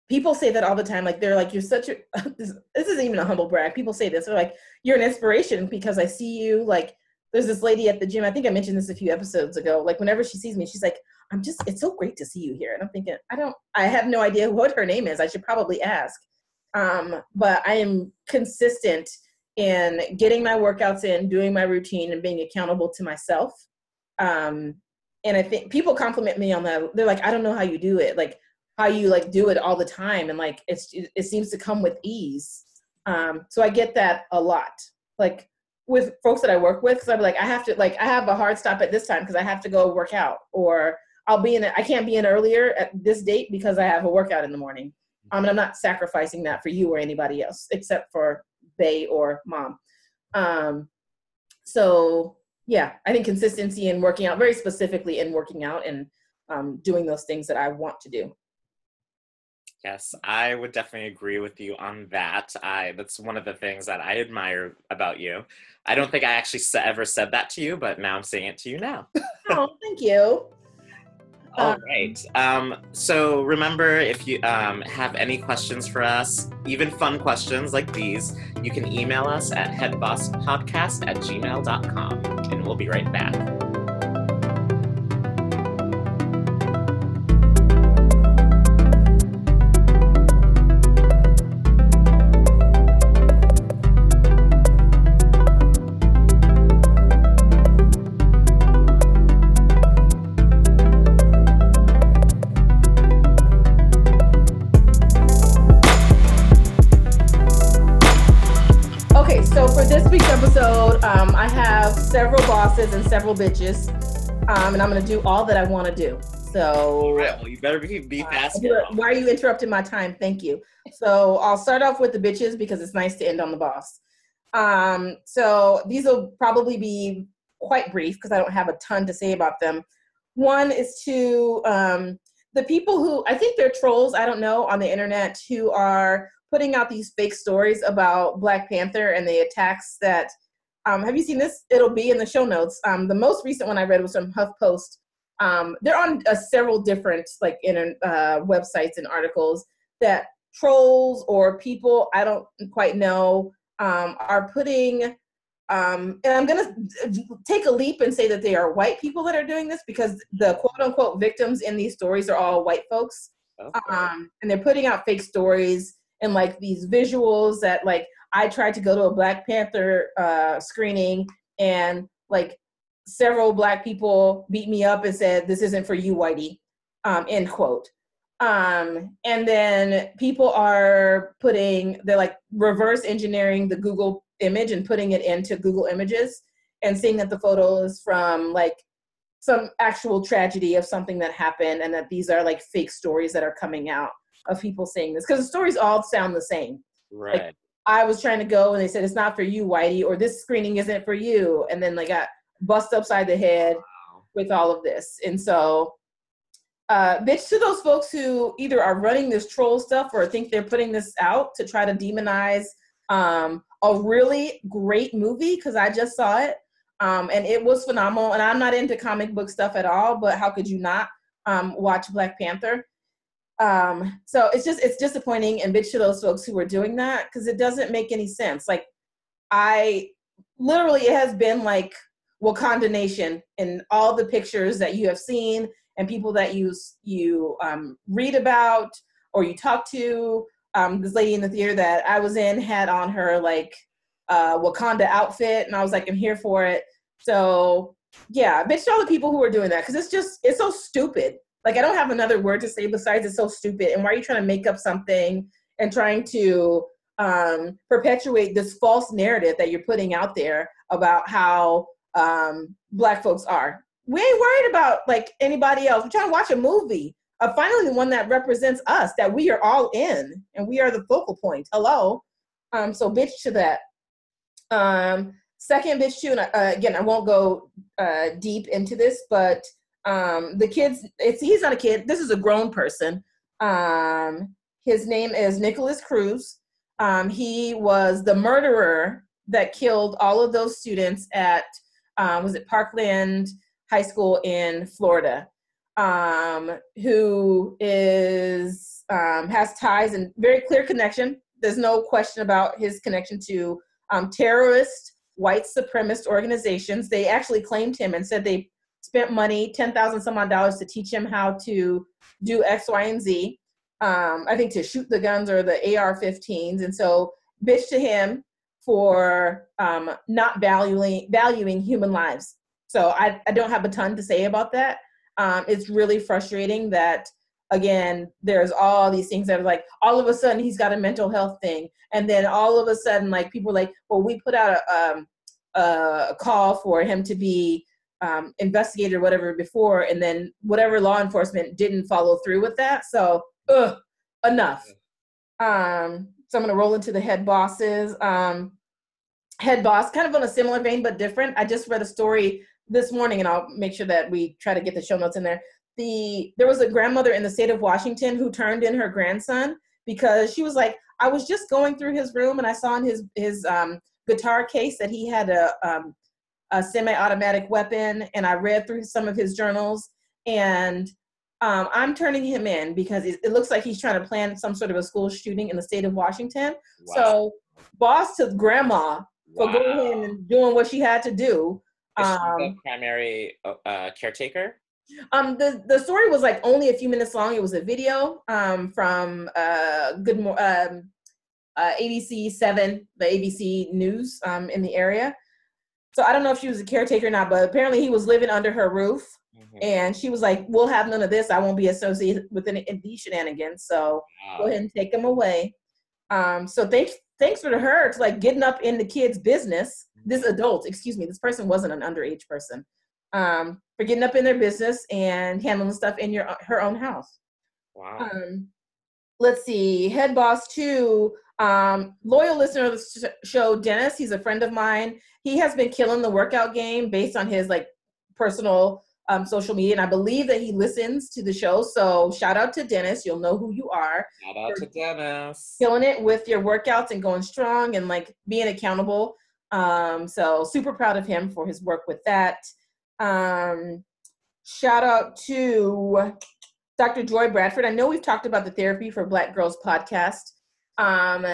people say that all the time like they're like you're such a this, this isn't even a humble brag. People say this. They're like you're an inspiration because I see you like there's this lady at the gym. I think I mentioned this a few episodes ago. Like whenever she sees me, she's like, "I'm just it's so great to see you here." And I'm thinking, I don't I have no idea what her name is. I should probably ask. Um but I am consistent in getting my workouts in, doing my routine, and being accountable to myself. Um, and I think people compliment me on that. They're like, I don't know how you do it. Like, how you like do it all the time and like it's it seems to come with ease um so i get that a lot like with folks that i work with because i'm like i have to like i have a hard stop at this time because i have to go work out or i'll be in i can't be in earlier at this date because i have a workout in the morning um, and i'm not sacrificing that for you or anybody else except for bay or mom um so yeah i think consistency in working out very specifically in working out and um, doing those things that i want to do Yes, I would definitely agree with you on that. I that's one of the things that I admire about you. I don't think I actually ever said that to you, but now I'm saying it to you now. oh, thank you. All um. Um, so remember, if you um, have any questions for us, even fun questions like these, you can email us at headbosspodcast at gmail.com, and we'll be right back. Bosses and several bitches, um, and I'm gonna do all that I want to do. So, well, you better be, be fast. Uh, why are you interrupting my time? Thank you. So I'll start off with the bitches because it's nice to end on the boss. Um, so these will probably be quite brief because I don't have a ton to say about them. One is to um, the people who I think they're trolls. I don't know on the internet who are putting out these fake stories about Black Panther and the attacks that um, have you seen this? It'll be in the show notes. Um, the most recent one I read was from HuffPost. Um, they're on uh, several different like in uh, websites and articles that trolls or people I don't quite know um, are putting. Um, and I'm gonna take a leap and say that they are white people that are doing this because the quote unquote victims in these stories are all white folks, okay. Um, and they're putting out fake stories and like these visuals that like I tried to go to a Black Panther uh, screening, and like several Black people beat me up and said, "This isn't for you, Whitey." Um, end quote. Um, and then people are putting they're like reverse engineering the Google image and putting it into Google Images and seeing that the photo is from like some actual tragedy of something that happened and that these are like fake stories that are coming out of people saying this because the stories all sound the same. Right. Like, I was trying to go and they said it's not for you, Whitey, or this screening isn't for you, and then they got bust upside the head wow. with all of this. And so, uh, bitch to those folks who either are running this troll stuff or think they're putting this out to try to demonize um, a really great movie because I just saw it um, and it was phenomenal. And I'm not into comic book stuff at all, but how could you not um, watch Black Panther? Um, so it's just it's disappointing and bitch to those folks who are doing that because it doesn't make any sense. Like I literally it has been like Wakanda Nation in all the pictures that you have seen and people that you you um, read about or you talk to. Um, this lady in the theater that I was in had on her like uh, Wakanda outfit, and I was like, I'm here for it. So yeah, bitch to all the people who are doing that because it's just it's so stupid. Like I don't have another word to say besides it's so stupid. And why are you trying to make up something and trying to um, perpetuate this false narrative that you're putting out there about how um, black folks are? We ain't worried about like anybody else. We're trying to watch a movie. Uh, finally, one that represents us, that we are all in, and we are the focal point. Hello. Um, so bitch to that. Um, second bitch too, and uh, again, I won't go uh, deep into this, but um, the kids, it's he's not a kid. This is a grown person. Um, his name is Nikolas Cruz. Um, he was the murderer that killed all of those students at um, was it Parkland High School in Florida. Um, who is um, has ties and very clear connection. There's no question about his connection to um, terrorist white supremacist organizations. They actually claimed him and said they spent money, ten thousand some odd dollars to teach him how to do X, Y, and Z. Um, I think to shoot the guns or the AR-15s, and so bitch to him for um, not valuing valuing human lives. So I, I don't have a ton to say about that. Um, it's really frustrating that again, there's all these things that are like all of a sudden he's got a mental health thing, and then all of a sudden like people like, well, we put out a um, a call for him to be um, investigated or whatever before, and then whatever law enforcement didn't follow through with that. So, ugh, enough. Um, so I'm gonna roll into the head bosses. Um, head boss, kind of on a similar vein but different. I just read a story this morning, and I'll make sure that we try to get the show notes in there. The there was a grandmother in the state of Washington who turned in her grandson because she was like, I was just going through his room and I saw in his his um, guitar case that he had a um, a semi-automatic weapon, and I read through some of his journals, and um, I'm turning him in because it, it, looks like he's trying to plan some sort of a school shooting in the state of Washington. Wow. So, boss to grandma for wow. going in and doing what she had to do. Um, primary uh, uh, caretaker? Um, the the story was like only a few minutes long. It was a video um, from uh, Good Mo- um, uh, ABC Seven, the ABC News um, in the area. So I don't know if she was a caretaker or not, but apparently he was living under her roof. Mm-hmm. And she was like, "We'll have none of this. I won't be associated with any these shenanigans. So wow. go ahead and take them away." Um, so thanks, thanks for her to like getting up in the kid's business. This mm-hmm. adult, excuse me, this person wasn't an underage person. Um, for getting up in their business and handling stuff in your her own house. Wow. Um, let's see, head boss two, um, loyal listener of the show, Dennis. He's a friend of mine. He has been killing the workout game based on his like personal um, social media, and I believe that he listens to the show. So shout out to Dennis. You'll know who you are. Shout out to Dennis. Killing it with your workouts and going strong and like being accountable. Um, so super proud of him for his work with that. Um, shout out to Dr. Joy Bradford. I know we've talked about the Therapy for Black Girls podcast. Um,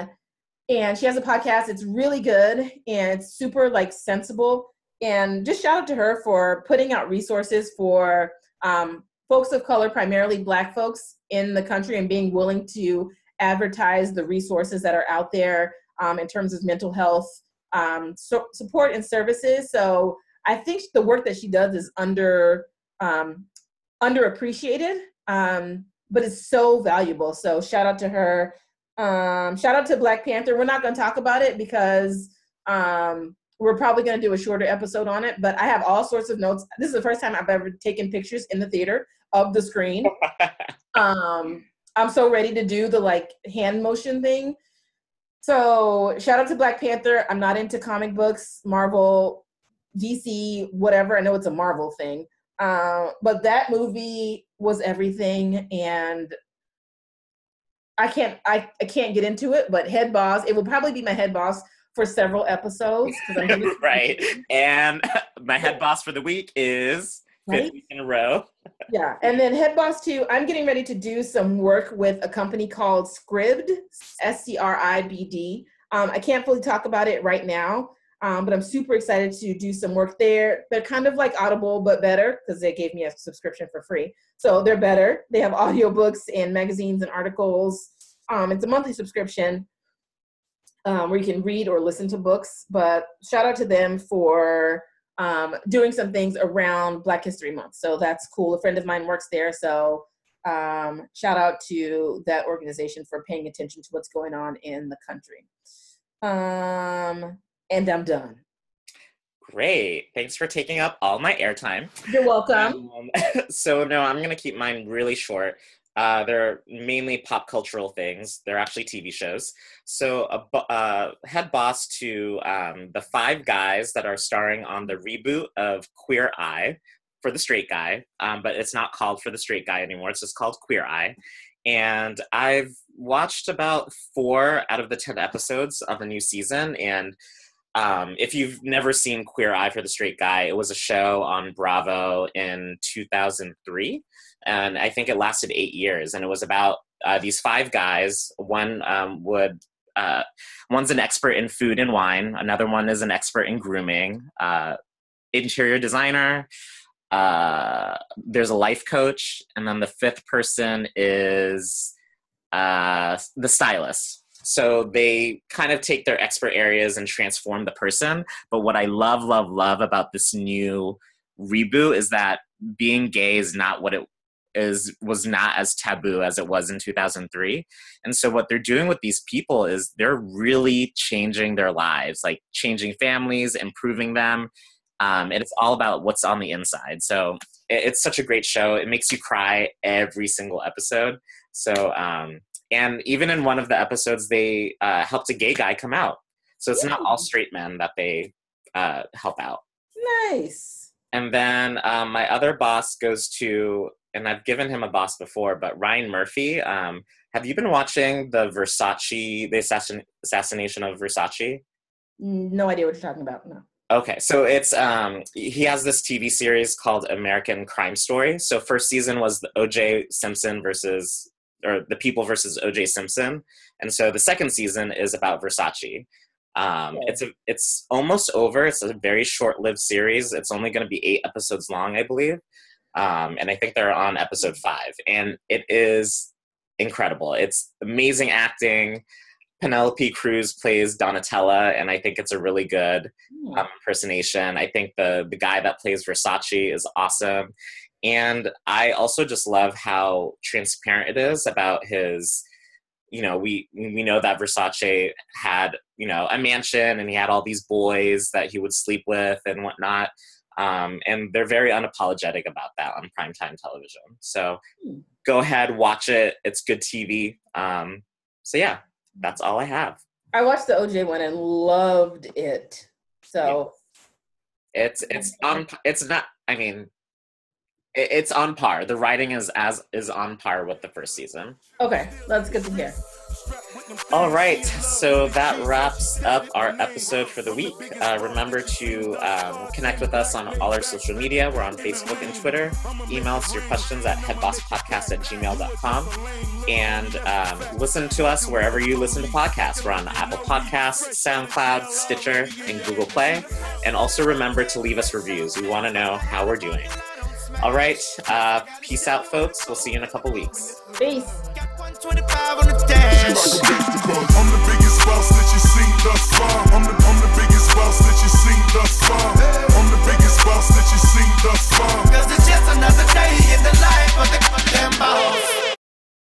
and she has a podcast. It's really good and it's super like sensible. And just shout out to her for putting out resources for um, folks of color, primarily Black folks in the country, and being willing to advertise the resources that are out there um, in terms of mental health um, so support and services. So I think the work that she does is under um, underappreciated, um, but it's so valuable. So shout out to her. Um, shout out to Black Panther. We're not going to talk about it because um, we're probably going to do a shorter episode on it. But I have all sorts of notes. This is the first time I've ever taken pictures in the theater of the screen. um, I'm so ready to do the like hand motion thing. So shout out to Black Panther. I'm not into comic books, Marvel, DC, whatever. I know it's a Marvel thing. Uh, but that movie was everything and I can't I, I can't get into it, but head boss, it will probably be my head boss for several episodes. right. And my head boss for the week is right? fifth week in a row. yeah. And then head boss two, I'm getting ready to do some work with a company called Scribd, S-C-R-I-B-D. Um, I can't fully talk about it right now, um, but I'm super excited to do some work there. They're kind of like Audible, but better because they gave me a subscription for free. So they're better. They have audiobooks and magazines and articles. Um, it's a monthly subscription um, where you can read or listen to books. But shout out to them for um, doing some things around Black History Month. So that's cool. A friend of mine works there. So um, shout out to that organization for paying attention to what's going on in the country. Um, and I'm done. Great. Thanks for taking up all my airtime. You're welcome. Um, so, no, I'm going to keep mine really short. Uh, they're mainly pop cultural things. They're actually TV shows. So, a uh, head boss to um, the five guys that are starring on the reboot of Queer Eye for the straight guy, um, but it's not called for the straight guy anymore. It's just called Queer Eye. And I've watched about four out of the 10 episodes of the new season. And um, if you've never seen Queer Eye for the Straight Guy, it was a show on Bravo in 2003, and I think it lasted eight years. And it was about uh, these five guys. One um, would uh, one's an expert in food and wine. Another one is an expert in grooming, uh, interior designer. Uh, there's a life coach, and then the fifth person is uh, the stylist. So they kind of take their expert areas and transform the person. But what I love, love, love about this new reboot is that being gay is not what it is was not as taboo as it was in 2003 and so what they're doing with these people is they're really changing their lives like changing families improving them. Um, and it's all about what's on the inside. So it, it's such a great show. It makes you cry every single episode. So um, and even in one of the episodes they uh, helped a gay guy come out so it's not all straight men that they uh, help out Nice. and then um, my other boss goes to, and I've given him a boss before, but Ryan Murphy. Um, have you been watching the Versace, the assassin, assassination of Versace? No idea what you're talking about. No. Okay, so it's um, he has this TV series called American Crime Story. So first season was the O.J. Simpson versus, or the People versus O.J. Simpson, and so the second season is about Versace. Um, Okay. It's a, it's almost over. It's a very short-lived series. It's only going to be eight episodes long, I believe, um, and I think they're on episode five. And it is incredible. It's amazing acting. Penelope Cruz plays Donatella, and I think it's a really good Hmm. um, impersonation. I think the the guy that plays Versace is awesome, and I also just love how transparent it is about his. You know, we we know that Versace had you know a mansion and he had all these boys that he would sleep with and whatnot. Um, and they're very unapologetic about that on primetime television. So Hmm. go ahead, watch it. It's good TV. Um, so yeah, that's all I have. I watched the OJ one and loved it. So It's it's on. It's not. I mean, it's on par. The writing is as is on par with the first season. okay, that's good to hear. All right, so that wraps up our episode for the week. Uh, remember to um, connect with us on all our social media. We're on Facebook and Twitter. Email us your questions at headbosspodcast at gmail.com. And um, listen to us wherever you listen to podcasts. We're on Apple Podcasts, SoundCloud, Stitcher, and Google Play. And also remember to leave us reviews. We want to know how we're doing. All right. Uh, peace out, folks. We'll see you in a couple weeks. Peace. I'm the biggest boss that you seen thus far. I'm the, biggest boss that you seen thus far.